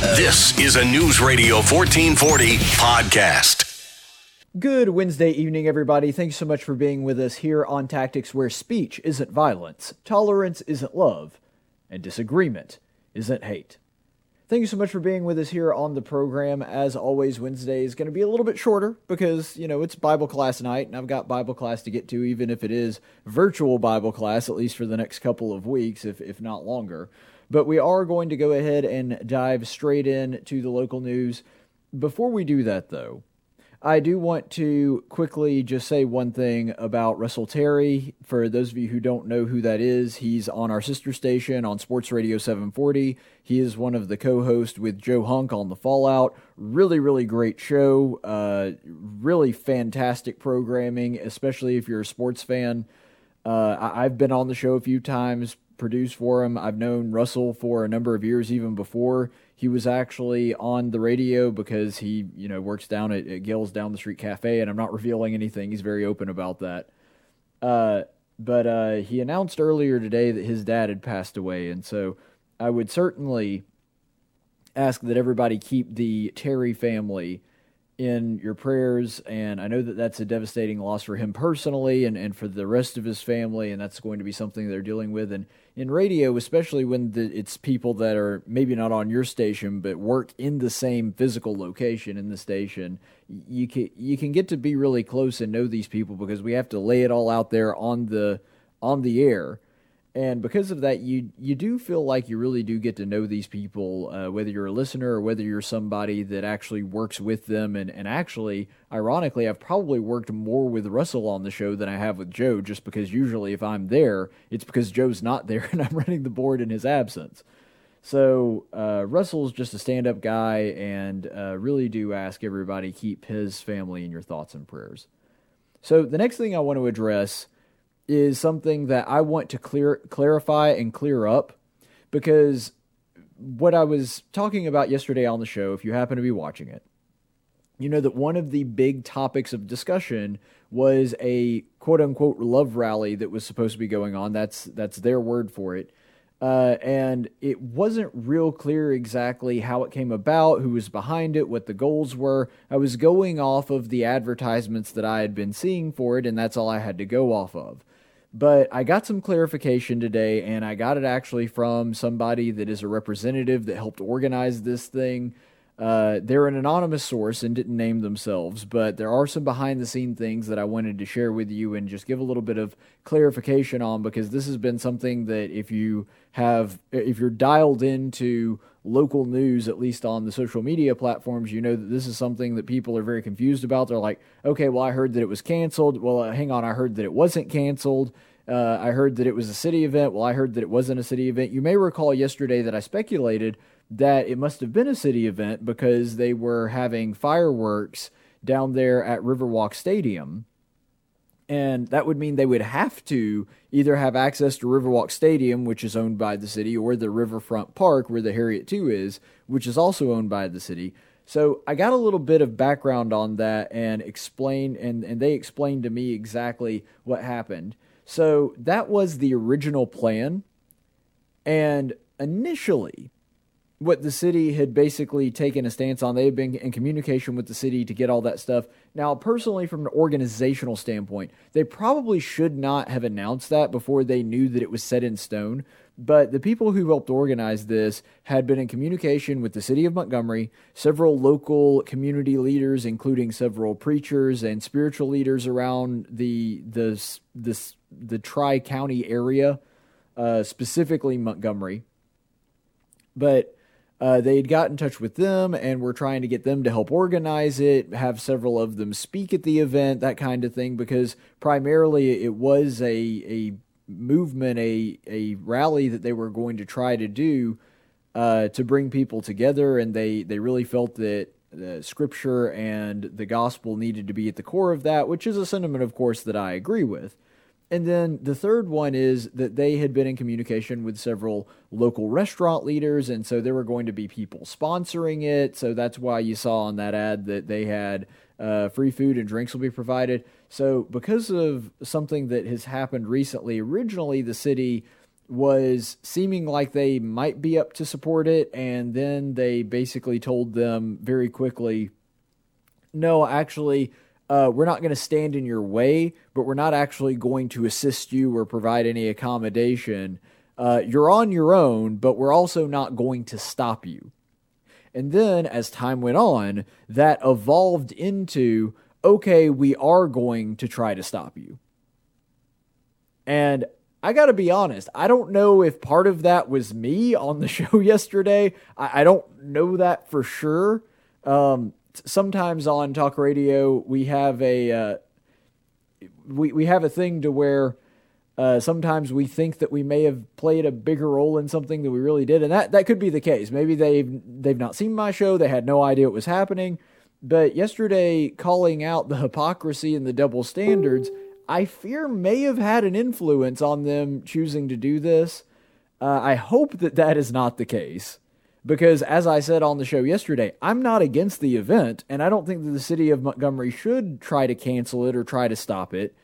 This is a News Radio 1440 podcast. Good Wednesday evening, everybody. Thanks so much for being with us here on Tactics where speech isn't violence, tolerance isn't love, and disagreement isn't hate. Thank you so much for being with us here on the program. As always, Wednesday is going to be a little bit shorter because, you know, it's Bible class night and I've got Bible class to get to, even if it is virtual Bible class, at least for the next couple of weeks, if, if not longer. But we are going to go ahead and dive straight in to the local news. Before we do that, though, I do want to quickly just say one thing about Russell Terry. For those of you who don't know who that is, he's on our sister station on Sports Radio 740. He is one of the co hosts with Joe Hunk on The Fallout. Really, really great show. Uh, really fantastic programming, especially if you're a sports fan. Uh, I- I've been on the show a few times, produced for him. I've known Russell for a number of years, even before he was actually on the radio because he, you know, works down at, at Gill's Down the Street Cafe, and I'm not revealing anything. He's very open about that. Uh, but uh, he announced earlier today that his dad had passed away, and so I would certainly ask that everybody keep the Terry family in your prayers. And I know that that's a devastating loss for him personally and, and for the rest of his family. And that's going to be something they're dealing with. And in radio, especially when the, it's people that are maybe not on your station, but work in the same physical location in the station, you can, you can get to be really close and know these people because we have to lay it all out there on the, on the air and because of that you you do feel like you really do get to know these people uh, whether you're a listener or whether you're somebody that actually works with them. And, and actually ironically i've probably worked more with russell on the show than i have with joe just because usually if i'm there it's because joe's not there and i'm running the board in his absence. So uh, russell's just a stand-up guy and uh, really do ask everybody keep his family in your thoughts and prayers. So the next thing i want to address is something that I want to clear clarify and clear up because what I was talking about yesterday on the show, if you happen to be watching it, you know that one of the big topics of discussion was a quote unquote love rally that was supposed to be going on. That's that's their word for it. Uh, and it wasn't real clear exactly how it came about, who was behind it, what the goals were. I was going off of the advertisements that I had been seeing for it, and that's all I had to go off of. But I got some clarification today, and I got it actually from somebody that is a representative that helped organize this thing. Uh, they're an anonymous source and didn't name themselves, but there are some behind the scene things that I wanted to share with you and just give a little bit of clarification on because this has been something that if you have, if you're dialed into local news, at least on the social media platforms, you know that this is something that people are very confused about. They're like, okay, well, I heard that it was canceled. Well, uh, hang on, I heard that it wasn't canceled. Uh, I heard that it was a city event. Well, I heard that it wasn't a city event. You may recall yesterday that I speculated that it must have been a city event because they were having fireworks down there at Riverwalk Stadium. And that would mean they would have to either have access to Riverwalk Stadium, which is owned by the city, or the Riverfront Park, where the Harriott II is, which is also owned by the city. So I got a little bit of background on that and explained, and, and they explained to me exactly what happened. So that was the original plan. And initially, what the city had basically taken a stance on. They had been in communication with the city to get all that stuff. Now, personally, from an organizational standpoint, they probably should not have announced that before they knew that it was set in stone. But the people who helped organize this had been in communication with the city of Montgomery, several local community leaders, including several preachers and spiritual leaders around the the the, the tri county area, uh, specifically Montgomery. But uh, they'd got in touch with them and were trying to get them to help organize it, have several of them speak at the event, that kind of thing, because primarily it was a, a movement, a, a rally that they were going to try to do uh, to bring people together, and they, they really felt that scripture and the gospel needed to be at the core of that, which is a sentiment, of course, that I agree with. And then the third one is that they had been in communication with several local restaurant leaders, and so there were going to be people sponsoring it. So that's why you saw on that ad that they had uh, free food and drinks will be provided. So, because of something that has happened recently, originally the city was seeming like they might be up to support it, and then they basically told them very quickly, no, actually, uh, we're not going to stand in your way, but we're not actually going to assist you or provide any accommodation. Uh, you're on your own, but we're also not going to stop you. And then as time went on, that evolved into okay, we are going to try to stop you. And I got to be honest, I don't know if part of that was me on the show yesterday. I, I don't know that for sure. Um, sometimes on talk radio, we have a uh, we we have a thing to where uh, sometimes we think that we may have played a bigger role in something than we really did, and that that could be the case. Maybe they've they've not seen my show, they had no idea what was happening. But yesterday, calling out the hypocrisy and the double standards I fear may have had an influence on them choosing to do this. Uh, I hope that that is not the case. Because, as I said on the show yesterday, I'm not against the event, and I don't think that the city of Montgomery should try to cancel it or try to stop it.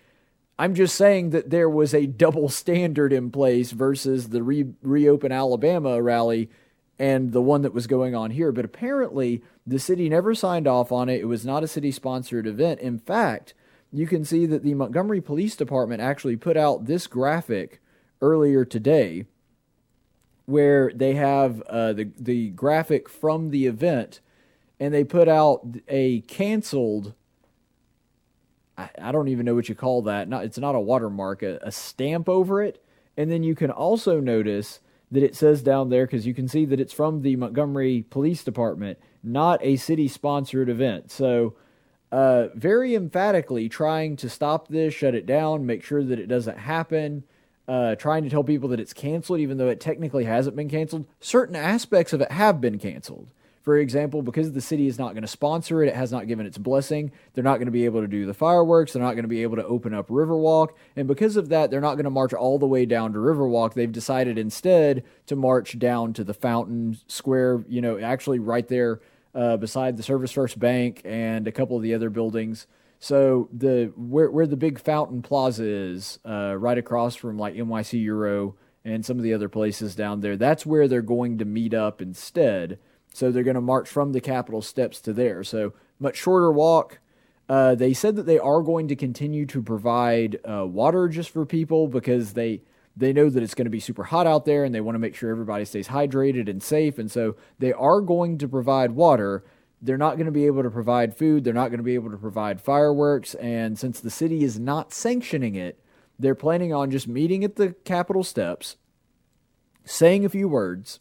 I'm just saying that there was a double standard in place versus the Re- Reopen Alabama rally and the one that was going on here. But apparently, the city never signed off on it. It was not a city sponsored event. In fact, you can see that the Montgomery Police Department actually put out this graphic earlier today where they have uh, the, the graphic from the event and they put out a canceled I, I don't even know what you call that not it's not a watermark a, a stamp over it. And then you can also notice that it says down there because you can see that it's from the Montgomery Police Department not a city sponsored event. So uh, very emphatically trying to stop this, shut it down, make sure that it doesn't happen, uh, trying to tell people that it's canceled, even though it technically hasn't been canceled. Certain aspects of it have been canceled. For example, because the city is not going to sponsor it, it has not given its blessing, they're not going to be able to do the fireworks, they're not going to be able to open up Riverwalk, and because of that, they're not going to march all the way down to Riverwalk. They've decided instead to march down to the Fountain Square, you know, actually right there uh, beside the Service First Bank and a couple of the other buildings. So the where where the big Fountain Plaza is, uh, right across from like NYC Gyro and some of the other places down there, that's where they're going to meet up instead. So they're going to march from the Capitol steps to there. So much shorter walk. Uh, they said that they are going to continue to provide uh, water just for people because they they know that it's going to be super hot out there and they want to make sure everybody stays hydrated and safe. And so they are going to provide water. They're not going to be able to provide food. They're not going to be able to provide fireworks. And since the city is not sanctioning it, they're planning on just meeting at the Capitol steps, saying a few words,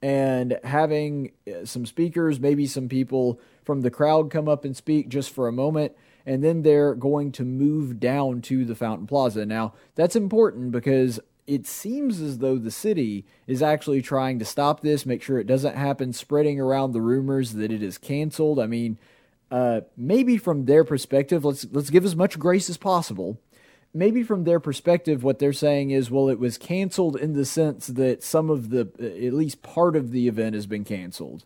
and having uh, some speakers, maybe some people from the crowd come up and speak just for a moment and then they're going to move down to the Fountain Plaza. Now, that's important because it seems as though the city is actually trying to stop this, make sure it doesn't happen, spreading around the rumors that it is canceled. I mean, uh, maybe from their perspective, let's let's give as much grace as possible. Maybe from their perspective, what they're saying is, well, it was canceled in the sense that some of the, at least part of the event has been canceled,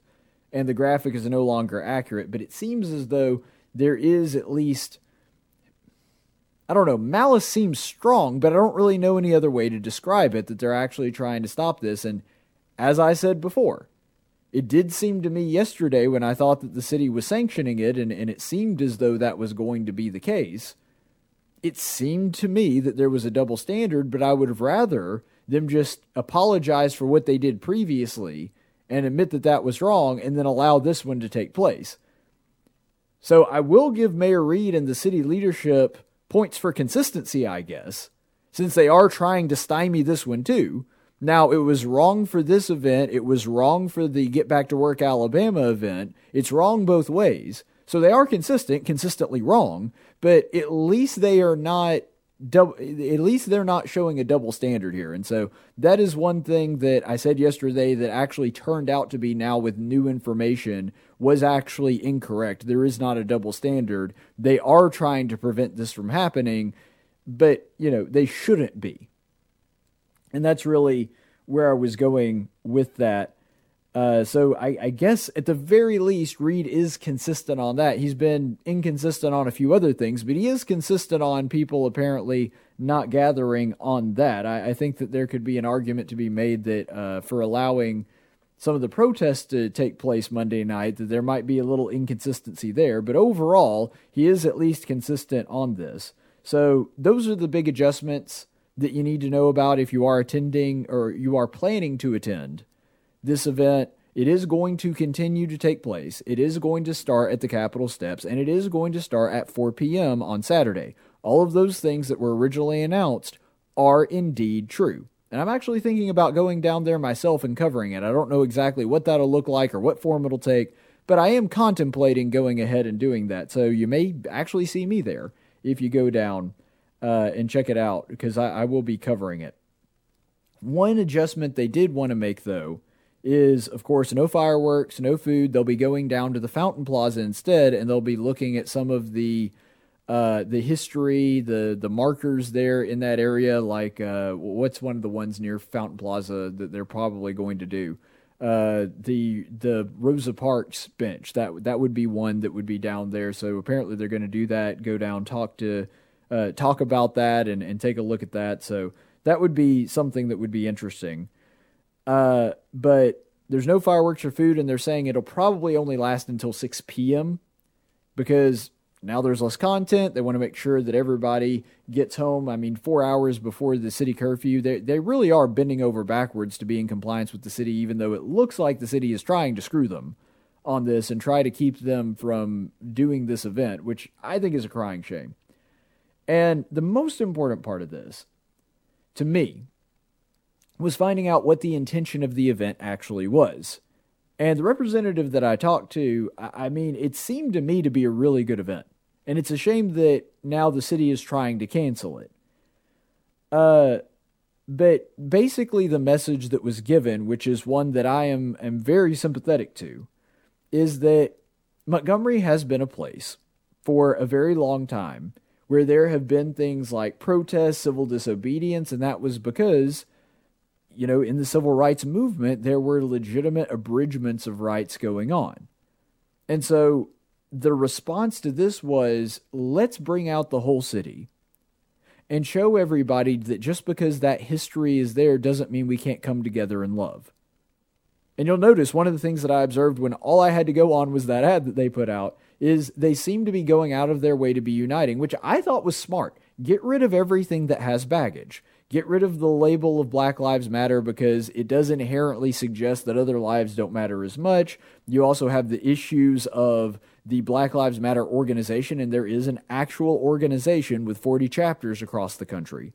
and the graphic is no longer accurate. But it seems as though there is at least I don't know, malice seems strong, but I don't really know any other way to describe it that they're actually trying to stop this. And as I said before, it did seem to me yesterday when I thought that the city was sanctioning it, and, and it seemed as though that was going to be the case. It seemed to me that there was a double standard, but I would have rather them just apologize for what they did previously and admit that that was wrong and then allow this one to take place. So I will give Mayor Reed and the city leadership points for consistency, I guess, since they are trying to stymie this one too. Now, it was wrong for this event. It was wrong for the Get Back to Work Alabama event. It's wrong both ways. So they are consistent, consistently wrong, but at least they are not double, at least they're not showing a double standard here. And so that is one thing that I said yesterday that actually turned out to be now with new information was actually incorrect. There is not a double standard. They are trying to prevent this from happening, but you know, they shouldn't be. And that's really where I was going with that. Uh, so I, I, guess at the very least, Reed is consistent on that. He's been inconsistent on a few other things, but he is consistent on people apparently not gathering on that. I, I think that there could be an argument to be made that uh, for allowing some of the protests to take place Monday night, that there might be a little inconsistency there. But overall, he is at least consistent on this. So those are the big adjustments that you need to know about if you are attending or you are planning to attend this event. It is going to continue to take place. It is going to start at the Capitol steps, and it is going to start at 4 p.m. on Saturday. All of those things that were originally announced are indeed true. And I'm actually thinking about going down there myself and covering it. I don't know exactly what that'll look like or what form it'll take, but I am contemplating going ahead and doing that. So you may actually see me there if you go down uh, and check it out because I, I will be covering it. One adjustment they did want to make, though, is of course no fireworks, no food. They'll be going down to the Fountain Plaza instead, and they'll be looking at some of the uh, the history, the the markers there in that area. Like uh, what's one of the ones near Fountain Plaza that they're probably going to do? Uh, the the Rosa Parks bench that that would be one that would be down there. So apparently they're going to do that. Go down, talk to uh, talk about that and, and take a look at that. So that would be something that would be interesting. Uh, but there's no fireworks or food, and they're saying it'll probably only last until 6 p.m. because now there's less content. They want to make sure that everybody gets home. I mean, four hours before the city curfew, they, they really are bending over backwards to be in compliance with the city, even though it looks like the city is trying to screw them on this and try to keep them from doing this event, which I think is a crying shame. And the most important part of this, to me, was finding out what the intention of the event actually was. And the representative that I talked to, I mean, it seemed to me to be a really good event. And it's a shame that now the city is trying to cancel it. Uh, but basically, the message that was given, which is one that I am, am very sympathetic to, is that Montgomery has been a place for a very long time where there have been things like protests, civil disobedience, and that was because, you know, in the civil rights movement, there were legitimate abridgments of rights going on. And so the response to this was let's bring out the whole city and show everybody that just because that history is there doesn't mean we can't come together in love. And you'll notice one of the things that I observed when all I had to go on was that ad that they put out is they seem to be going out of their way to be uniting, which I thought was smart. Get rid of everything that has baggage. Get rid of the label of Black Lives Matter because it does inherently suggest that other lives don't matter as much. You also have the issues of the Black Lives Matter organization, and there is an actual organization with 40 chapters across the country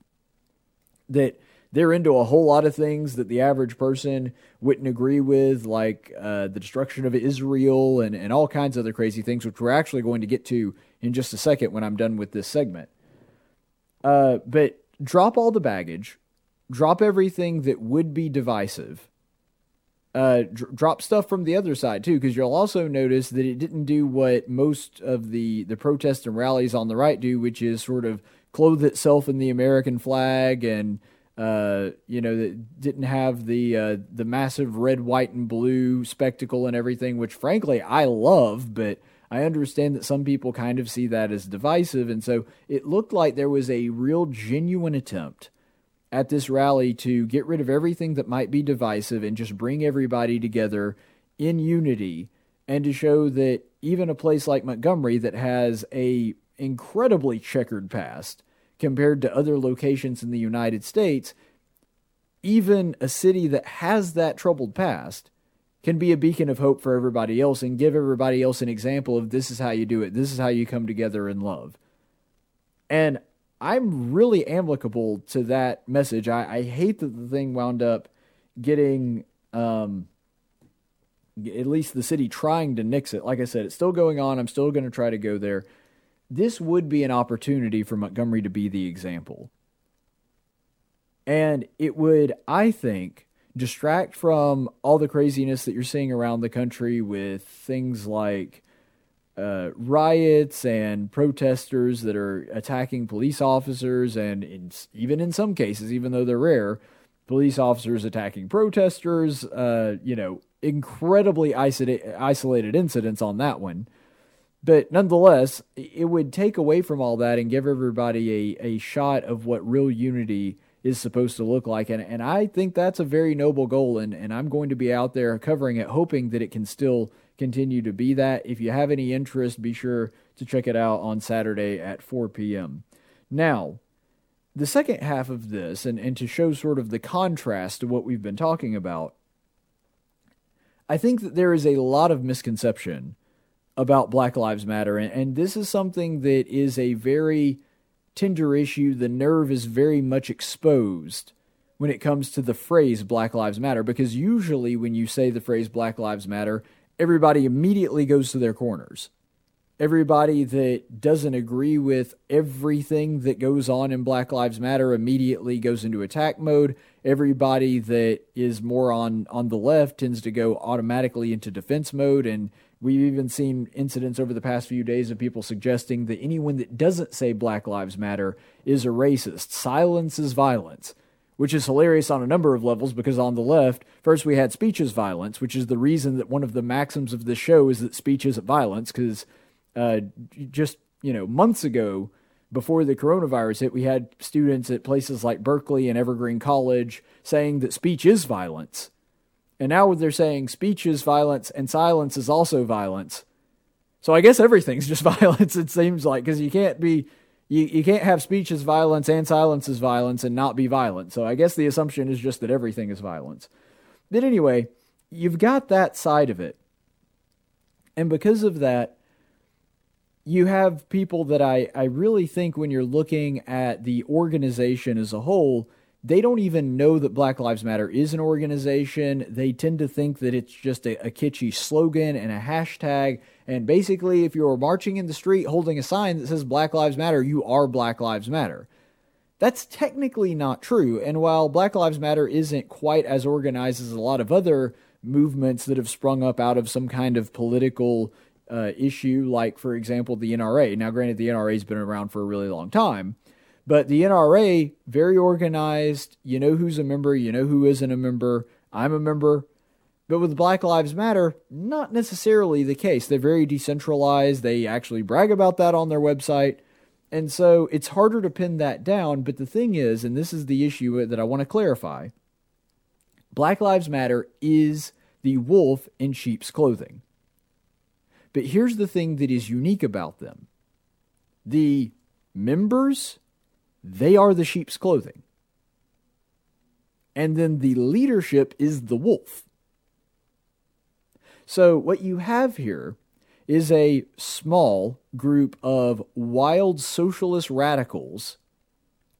that they're into a whole lot of things that the average person wouldn't agree with, like uh, the destruction of Israel and, and all kinds of other crazy things, which we're actually going to get to in just a second when I'm done with this segment. Uh, but drop all the baggage, drop everything that would be divisive. Uh, dr- drop stuff from the other side too, because you'll also notice that it didn't do what most of the the protests and rallies on the right do, which is sort of clothe itself in the American flag and uh, you know, that didn't have the uh, the massive red, white, and blue spectacle and everything, which frankly I love, but I understand that some people kind of see that as divisive, and so it looked like there was a real genuine attempt at this rally to get rid of everything that might be divisive and just bring everybody together in unity and to show that even a place like Montgomery that has a incredibly checkered past compared to other locations in the United States, even a city that has that troubled past can be a beacon of hope for everybody else and give everybody else an example of this is how you do it. This is how you come together in love. And I'm really amicable to that message. I, I hate that the thing wound up getting, um, at least the city trying to nix it. Like I said, it's still going on. I'm still going to try to go there this would be an opportunity for Montgomery to be the example. And it would, I think, distract from all the craziness that you're seeing around the country with things like uh, riots and protesters that are attacking police officers, and in, even in some cases, even though they're rare, police officers attacking protesters. Uh, you know, incredibly isolated incidents on that one. But nonetheless, it would take away from all that and give everybody a, a shot of what real unity is supposed to look like. And, and I think that's a very noble goal. And, and I'm going to be out there covering it, hoping that it can still continue to be that. If you have any interest, be sure to check it out on Saturday at 4 p.m. Now, the second half of this, and, and to show sort of the contrast to what we've been talking about, I think that there is a lot of misconception about Black Lives Matter. And, and this is something that is a very tender issue. The nerve is very much exposed when it comes to the phrase Black Lives Matter, because usually when you say the phrase Black Lives Matter, everybody immediately goes to their corners. Everybody that doesn't agree with everything that goes on in Black Lives Matter immediately goes into attack mode. Everybody that is more on, on the left tends to go automatically into defense mode and We've even seen incidents over the past few days of people suggesting that anyone that doesn't say Black Lives Matter is a racist. Silence is violence, which is hilarious on a number of levels because on the left, first we had speech is violence, which is the reason that one of the maxims of this show is that speech isn't violence because uh, just, you know, months ago, before the coronavirus hit, we had students at places like Berkeley and Evergreen College saying that speech is violence and now they're saying speech is violence and silence is also violence. So I guess everything's just violence, it seems like, because you can't be you, you can't have speech as violence and silence as violence and not be violent. So I guess the assumption is just that everything is violence. But anyway, you've got that side of it. And because of that, you have people that I, I really think when you're looking at the organization as a whole, they don't even know that Black Lives Matter is an organization. They tend to think that it's just a, a, kitschy slogan and a hashtag. And basically, if you're marching in the street holding a sign that says Black Lives Matter, you are Black Lives Matter. That's technically not true. And while Black Lives Matter isn't quite as organized as a lot of other movements that have sprung up out of some kind of political uh, issue, like, for example, the NRA. Now, granted, the NRA has been around for a really long time but the NRA, very organized. You know who's a member, you know who isn't a member. I'm a member. But with Black Lives Matter, not necessarily the case. They're very decentralized. They actually brag about that on their website. And so it's harder to pin that down. But the thing is, and this is the issue that I want to clarify Black Lives Matter is the wolf in sheep's clothing. But here's the thing that is unique about them the members they are the sheep's clothing. And then the leadership is the wolf. So, what you have here is a small group of wild socialist radicals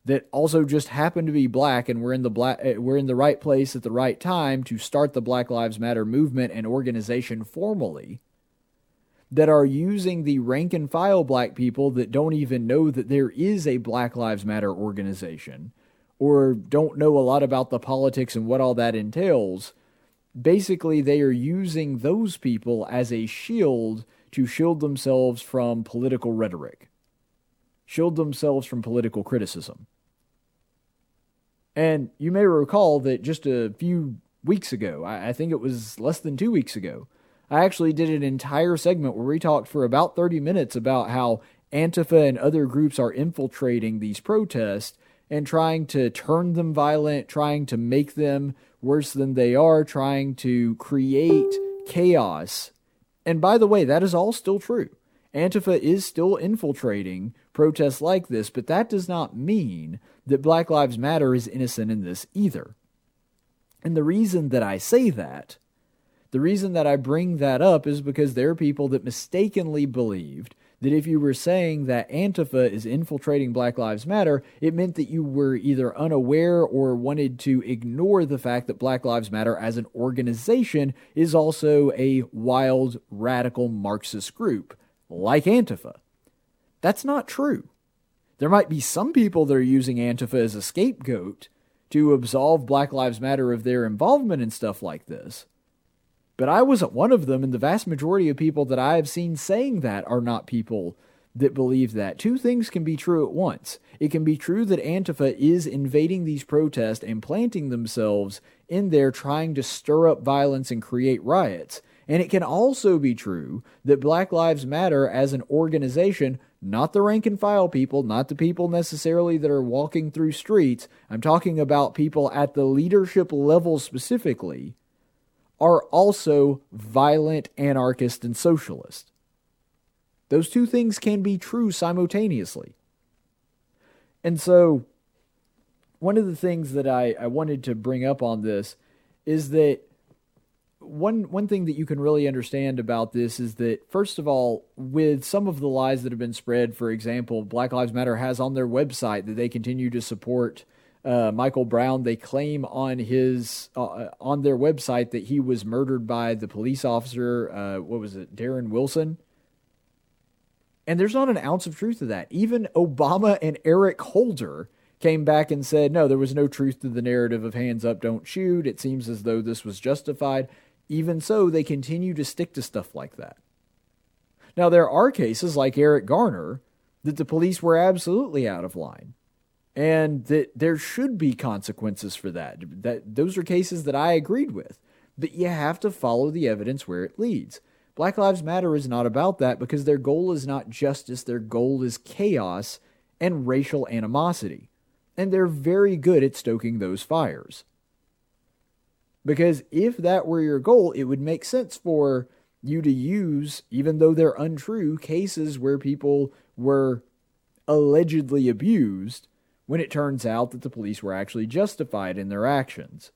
that also just happen to be black and we're in the black eh, we're in the right place at the right time to start the Black Lives Matter movement and organization formally that are using the rank and file black people that don't even know that there is a Black Lives Matter organization or don't know a lot about the politics and what all that entails. Basically, they are using those people as a shield to shield themselves from political rhetoric, shield themselves from political criticism. And you may recall that just a few weeks ago, I think it was less than two weeks ago, I actually did an entire segment where we talked for about 30 minutes about how Antifa and other groups are infiltrating these protests and trying to turn them violent, trying to make them worse than they are, trying to create chaos. And by the way, that is all still true. Antifa is still infiltrating protests like this, but that does not mean that Black Lives Matter is innocent in this either. And the reason that I say that the reason that I bring that up is because there are people that mistakenly believed that if you were saying that Antifa is infiltrating Black Lives Matter, it meant that you were either unaware or wanted to ignore the fact that Black Lives Matter as an organization is also a wild, radical Marxist group, like Antifa. That's not true. There might be some people that are using Antifa as a scapegoat to absolve Black Lives Matter of their involvement in stuff like this. But I wasn't one of them, and the vast majority of people that I have seen saying that are not people that believe that. Two things can be true at once. It can be true that Antifa is invading these protests and planting themselves in there trying to stir up violence and create riots. And it can also be true that Black Lives Matter as an organization, not the rank and file people, not the people necessarily that are walking through streets, I'm talking about people at the leadership level specifically, are also violent anarchist and socialist. Those two things can be true simultaneously. And so, one of the things that I, I wanted to bring up on this is that one one thing that you can really understand about this is that first of all, with some of the lies that have been spread, for example, Black Lives Matter has on their website that they continue to support uh, Michael Brown. They claim on his uh, on their website that he was murdered by the police officer. Uh, what was it, Darren Wilson? And there's not an ounce of truth to that. Even Obama and Eric Holder came back and said, no, there was no truth to the narrative of hands up, don't shoot. It seems as though this was justified. Even so, they continue to stick to stuff like that. Now, there are cases like Eric Garner that the police were absolutely out of line and that there should be consequences for that. That those are cases that I agreed with. But you have to follow the evidence where it leads. Black Lives Matter is not about that because their goal is not justice, their goal is chaos and racial animosity. And they're very good at stoking those fires. Because if that were your goal, it would make sense for you to use, even though they're untrue, cases where people were allegedly abused when it turns out that the police were actually justified in their actions.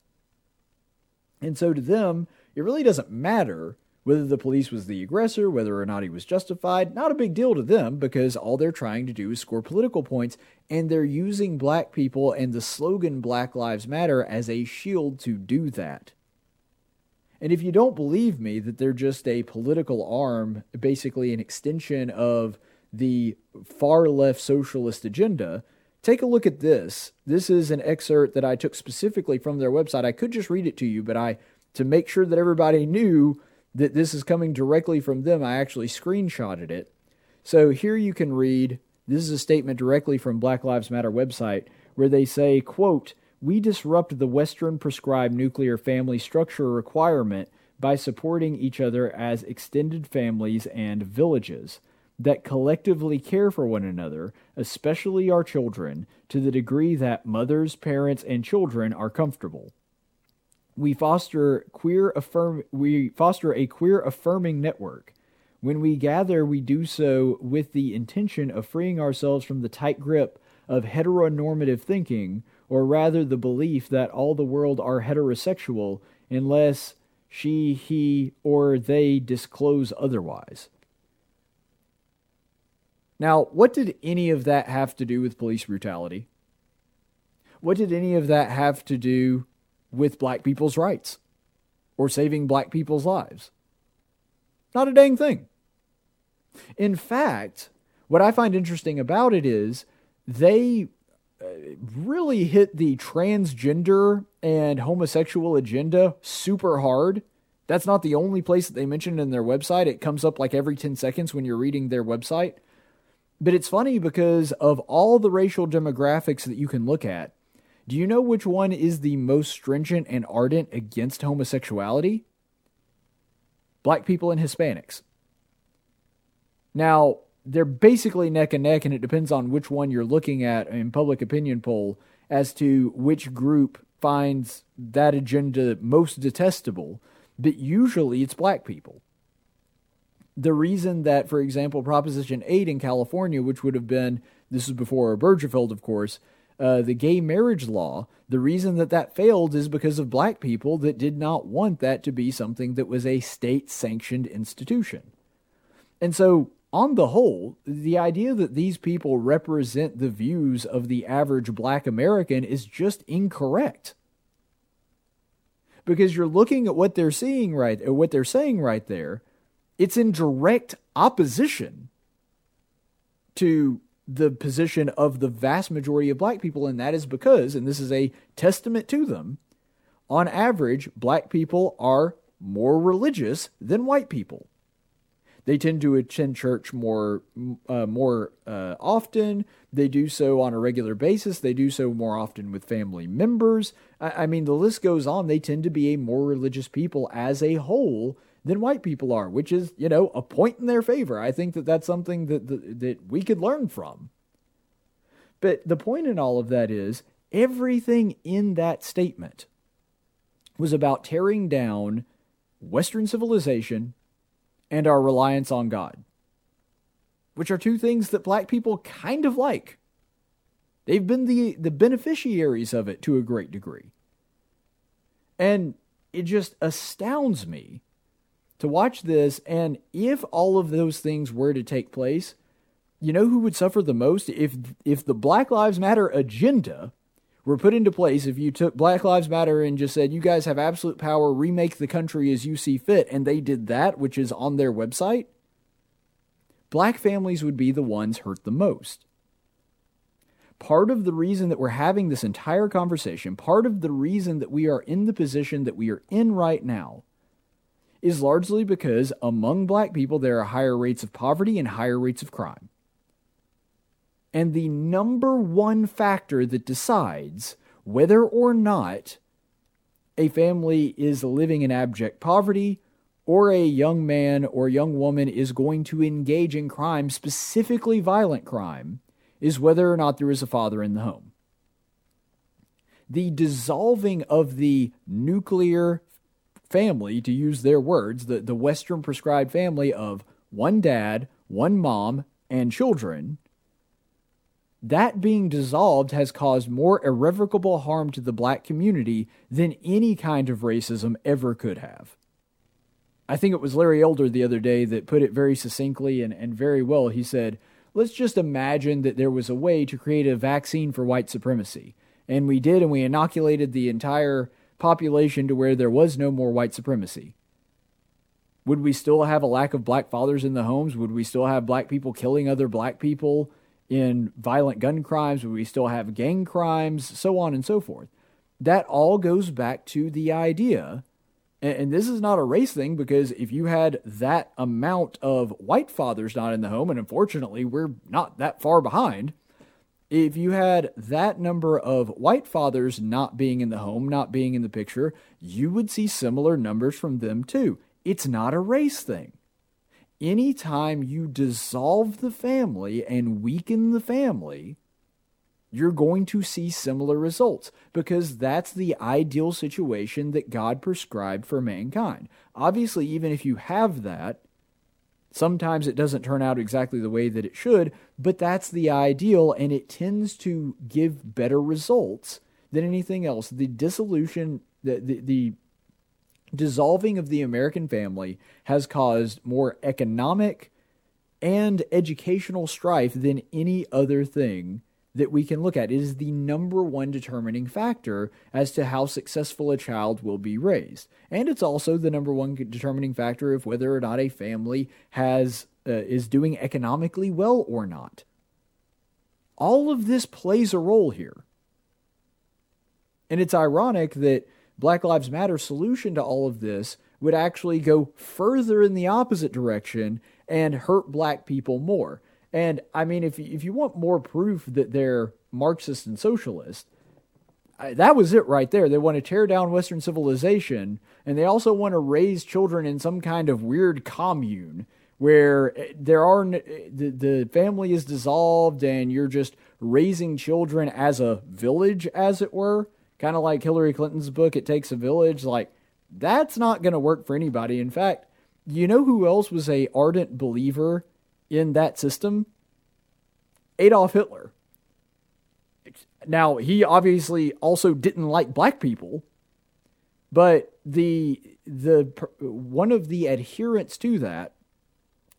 And so to them, it really doesn't matter whether the police was the aggressor, whether or not he was justified, not a big deal to them because all they're trying to do is score political points and they're using black people and the slogan Black Lives Matter as a shield to do that. And if you don't believe me that they're just a political arm, basically an extension of the far left socialist agenda, take a look at this. This is an excerpt that I took specifically from their website. I could just read it to you, but I to make sure that everybody knew that this is coming directly from them. I actually screenshotted it. So here you can read this is a statement directly from Black Lives Matter website where they say, quote, "We disrupt the western prescribed nuclear family structure requirement by supporting each other as extended families and villages." That collectively care for one another, especially our children, to the degree that mothers, parents, and children are comfortable we foster queer affirm we foster a queer affirming network. When we gather, we do so with the intention of freeing ourselves from the tight grip of heteronormative thinking, or rather the belief that all the world are heterosexual unless she, he, or they disclose otherwise. Now, what did any of that have to do with police brutality? What did any of that have to do with black people's rights or saving black people's lives. Not a dang thing. In fact, what I find interesting about it is they uh, really hit the transgender and homosexual agenda super hard. That's not the only place that they mention in their website. It comes up like every 10 seconds when you're reading their website. But it's funny because of all the racial demographics that you can look at, do you know which one is the most stringent and ardent against homosexuality? Black people and Hispanics. Now, they're basically neck and neck, and it depends on which one you're looking at in public opinion poll as to which group finds that agenda most detestable. But usually it's black people. The reason that, for example, Proposition 8 in California, which would have been, this is before Obergefell, of course, uh, the gay marriage law, the reason that that failed is because of black people that did not want that to be something that was a state sanctioned institution. And so, on the whole, the idea that these people represent the views of the average black American is just incorrect. Because you're looking at what they're seeing right what they're saying right there, it's in direct opposition to the position of the vast majority of black people, and that is because, and this is a testament to them, on average, black people are more religious than white people. They tend to attend church more uh, more uh, often. They do so on a regular basis. They do so more often with family members. I, I mean, the list goes on. They tend to be a more religious people as a whole than white people are, which is you know a point in their favor. I think that that's something that that, that we could learn from. But the point in all of that is everything in that statement was about tearing down Western civilization and our reliance on God, which are two things that black people kind of like. They've been the, the beneficiaries of it to a great degree. And it just astounds me to watch this. And if all of those things were to take place, you know who would suffer the most? If, if the Black Lives Matter agenda were put into place, if you took Black Lives Matter and just said, you guys have absolute power, remake the country as you see fit, and they did that, which is on their website, black families would be the ones hurt the most. Part of the reason that we're having this entire conversation, part of the reason that we are in the position that we are in right now, is largely because among black people there are higher rates of poverty and higher rates of crime. And the number one factor that decides whether or not a family is living in abject poverty or a young man or young woman is going to engage in crime, specifically violent crime, is whether or not there is a father in the home. The dissolving of the nuclear family, to use their words, the, the Western prescribed family of one dad, one mom, and children, that being dissolved has caused more irrevocable harm to the black community than any kind of racism ever could have. I think it was Larry Elder the other day that put it very succinctly and, and very well. He said, Let's just imagine that there was a way to create a vaccine for white supremacy. And we did, and we inoculated the entire population to where there was no more white supremacy. Would we still have a lack of black fathers in the homes? Would we still have black people killing other black people? in violent gun crimes, Would we still have gang crimes, so on and so forth. That all goes back to the idea, and this is not a race thing because if you had that amount of white fathers not in the home, and unfortunately we're not that far behind, if you had that number of white fathers not being in the home, not being in the picture, you would see similar numbers from them too. It's not a race thing anytime you dissolve the family and weaken the family, you're going to see similar results because that's the ideal situation that God prescribed for mankind. Obviously, even if you have that, sometimes it doesn't turn out exactly the way that it should, but that's the ideal and it tends to give better results than anything else. The dissolution, the, the, the dissolving of the American family has caused more economic and educational strife than any other thing that we can look at. It is the number one determining factor as to how successful a child will be raised. And it's also the number one determining factor of whether or not a family has uh, is doing economically well or not. All of this plays a role here. And it's ironic that Black Lives Matter solution to all of this would actually go further in the opposite direction and hurt black people more. And I mean, if if you want more proof that they're Marxist and socialist, that was it right there. They want to tear down Western civilization, and they also want to raise children in some kind of weird commune where eh, there are the, the family is dissolved and you're just raising children as a village, as it were kind of like Hillary Clinton's book, It Takes a Village. Like, that's not going to work for anybody. In fact, you know who else was a ardent believer in that system? Adolf Hitler. Now, he obviously also didn't like black people, but the the one of the adherents to that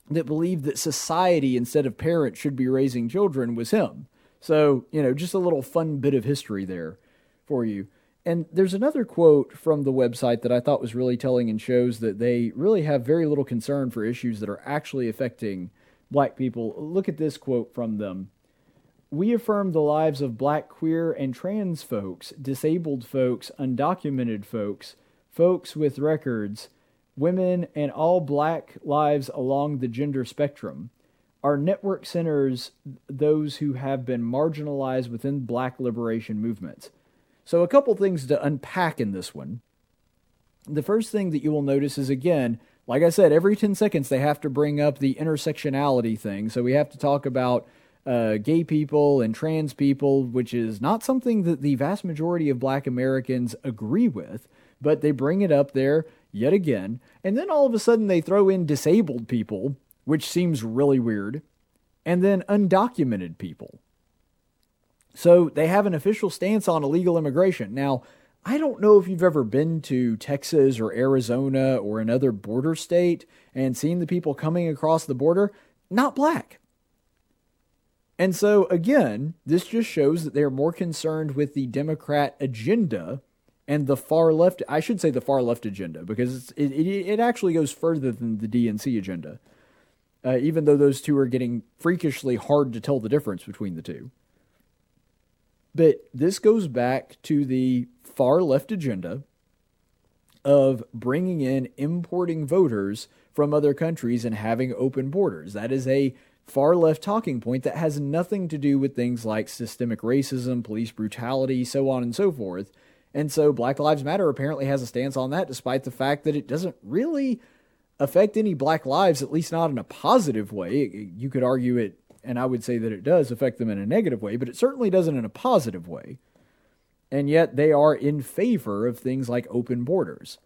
that believed that society instead of parents should be raising children was him. So, you know, just a little fun bit of history there for you. And there's another quote from the website that I thought was really telling and shows that they really have very little concern for issues that are actually affecting black people. Look at this quote from them. We affirm the lives of black, queer, and trans folks, disabled folks, undocumented folks, folks with records, women, and all black lives along the gender spectrum Our network centers those who have been marginalized within black liberation movements. So, a couple things to unpack in this one. The first thing that you will notice is again, like I said, every 10 seconds they have to bring up the intersectionality thing. So, we have to talk about uh, gay people and trans people, which is not something that the vast majority of black Americans agree with, but they bring it up there yet again. And then all of a sudden they throw in disabled people, which seems really weird, and then undocumented people. So they have an official stance on illegal immigration. Now, I don't know if you've ever been to Texas or Arizona or another border state and seen the people coming across the border. Not black. And so, again, this just shows that they are more concerned with the Democrat agenda and the far left. I should say the far left agenda because it, it, it actually goes further than the DNC agenda, uh, even though those two are getting freakishly hard to tell the difference between the two. But this goes back to the far left agenda of bringing in importing voters from other countries and having open borders. That is a far left talking point that has nothing to do with things like systemic racism, police brutality, so on and so forth. And so Black Lives Matter apparently has a stance on that, despite the fact that it doesn't really affect any black lives, at least not in a positive way. You could argue it, and I would say that it does affect them in a negative way, but it certainly doesn't in a positive way. And yet they are in favor of things like open borders.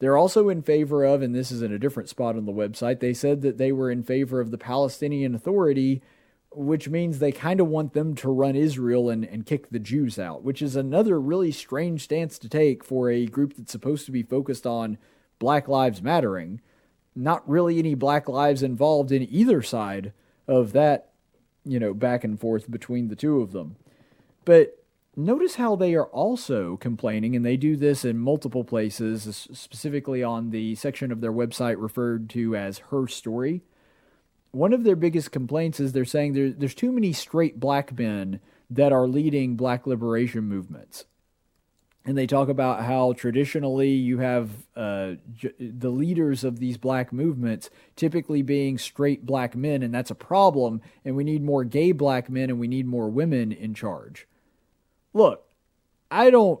They're also in favor of, and this is in a different spot on the website, they said that they were in favor of the Palestinian Authority, which means they kind of want them to run Israel and, and kick the Jews out, which is another really strange stance to take for a group that's supposed to be focused on Black Lives Mattering. Not really any black lives involved in either side of that, you know, back and forth between the two of them. But Notice how they are also complaining, and they do this in multiple places, specifically on the section of their website referred to as Her Story. One of their biggest complaints is they're saying there, there's too many straight black men that are leading black liberation movements. And they talk about how traditionally you have uh, j- the leaders of these black movements typically being straight black men, and that's a problem. And we need more gay black men and we need more women in charge look, I don't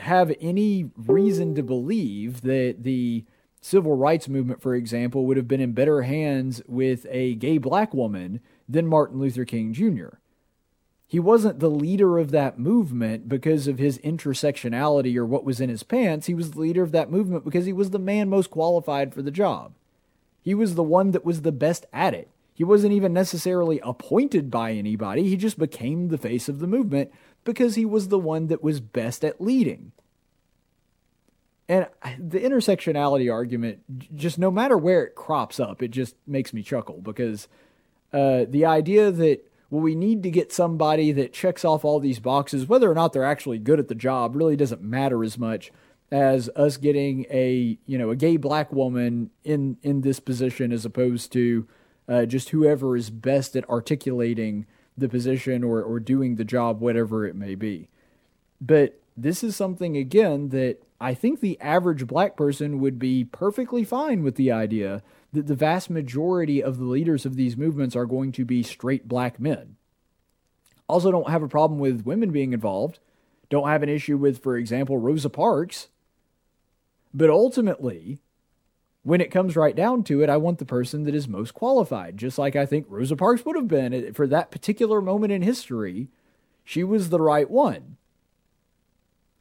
have any reason to believe that the civil rights movement, for example, would have been in better hands with a gay black woman than Martin Luther King Jr. He wasn't the leader of that movement because of his intersectionality or what was in his pants. He was the leader of that movement because he was the man most qualified for the job. He was the one that was the best at it. He wasn't even necessarily appointed by anybody, he just became the face of the movement because he was the one that was best at leading. And the intersectionality argument, just no matter where it crops up, it just makes me chuckle because uh, the idea that well, we need to get somebody that checks off all these boxes, whether or not they're actually good at the job, really doesn't matter as much as us getting a you know a gay black woman in in this position as opposed to uh, just whoever is best at articulating the position or, or doing the job, whatever it may be. But this is something, again, that I think the average black person would be perfectly fine with the idea that the vast majority of the leaders of these movements are going to be straight black men. Also, don't have a problem with women being involved. Don't have an issue with, for example, Rosa Parks. But ultimately, when it comes right down to it, I want the person that is most qualified, just like I think Rosa Parks would have been for that particular moment in history. She was the right one.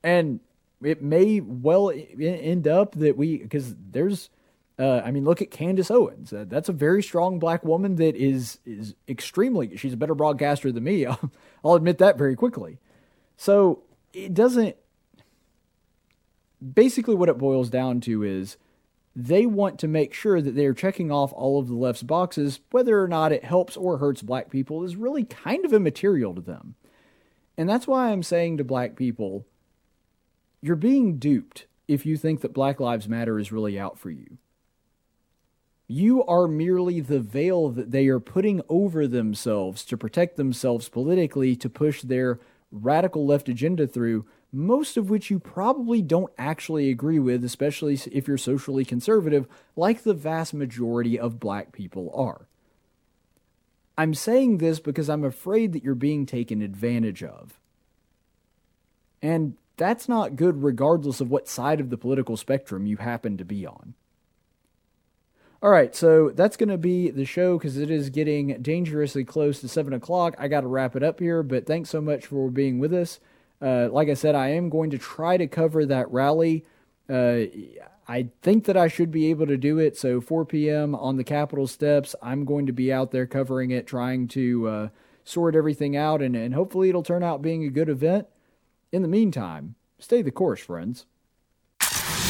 And it may well end up that we, because there's, uh, I mean, look at Candace Owens. Uh, that's a very strong black woman that is is extremely. She's a better broadcaster than me. I'll, I'll admit that very quickly. So it doesn't. Basically, what it boils down to is they want to make sure that they're checking off all of the left's boxes. Whether or not it helps or hurts black people is really kind of immaterial to them. And that's why I'm saying to black people, you're being duped if you think that Black Lives Matter is really out for you. You are merely the veil that they are putting over themselves to protect themselves politically to push their radical left agenda through most of which you probably don't actually agree with, especially if you're socially conservative, like the vast majority of black people are. I'm saying this because I'm afraid that you're being taken advantage of. And that's not good regardless of what side of the political spectrum you happen to be on. All right, so that's going to be the show because it is getting dangerously close to 7 o'clock. I got to wrap it up here, but thanks so much for being with us. Uh, like I said, I am going to try to cover that rally. Uh, I think that I should be able to do it. So 4 p.m. on the Capitol steps, I'm going to be out there covering it, trying to uh, sort everything out, and, and hopefully it'll turn out being a good event. In the meantime, stay the course, friends.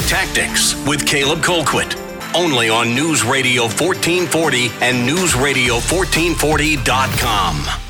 Tactics with Caleb Colquitt. Only on News Radio 1440 and NewsRadio1440.com.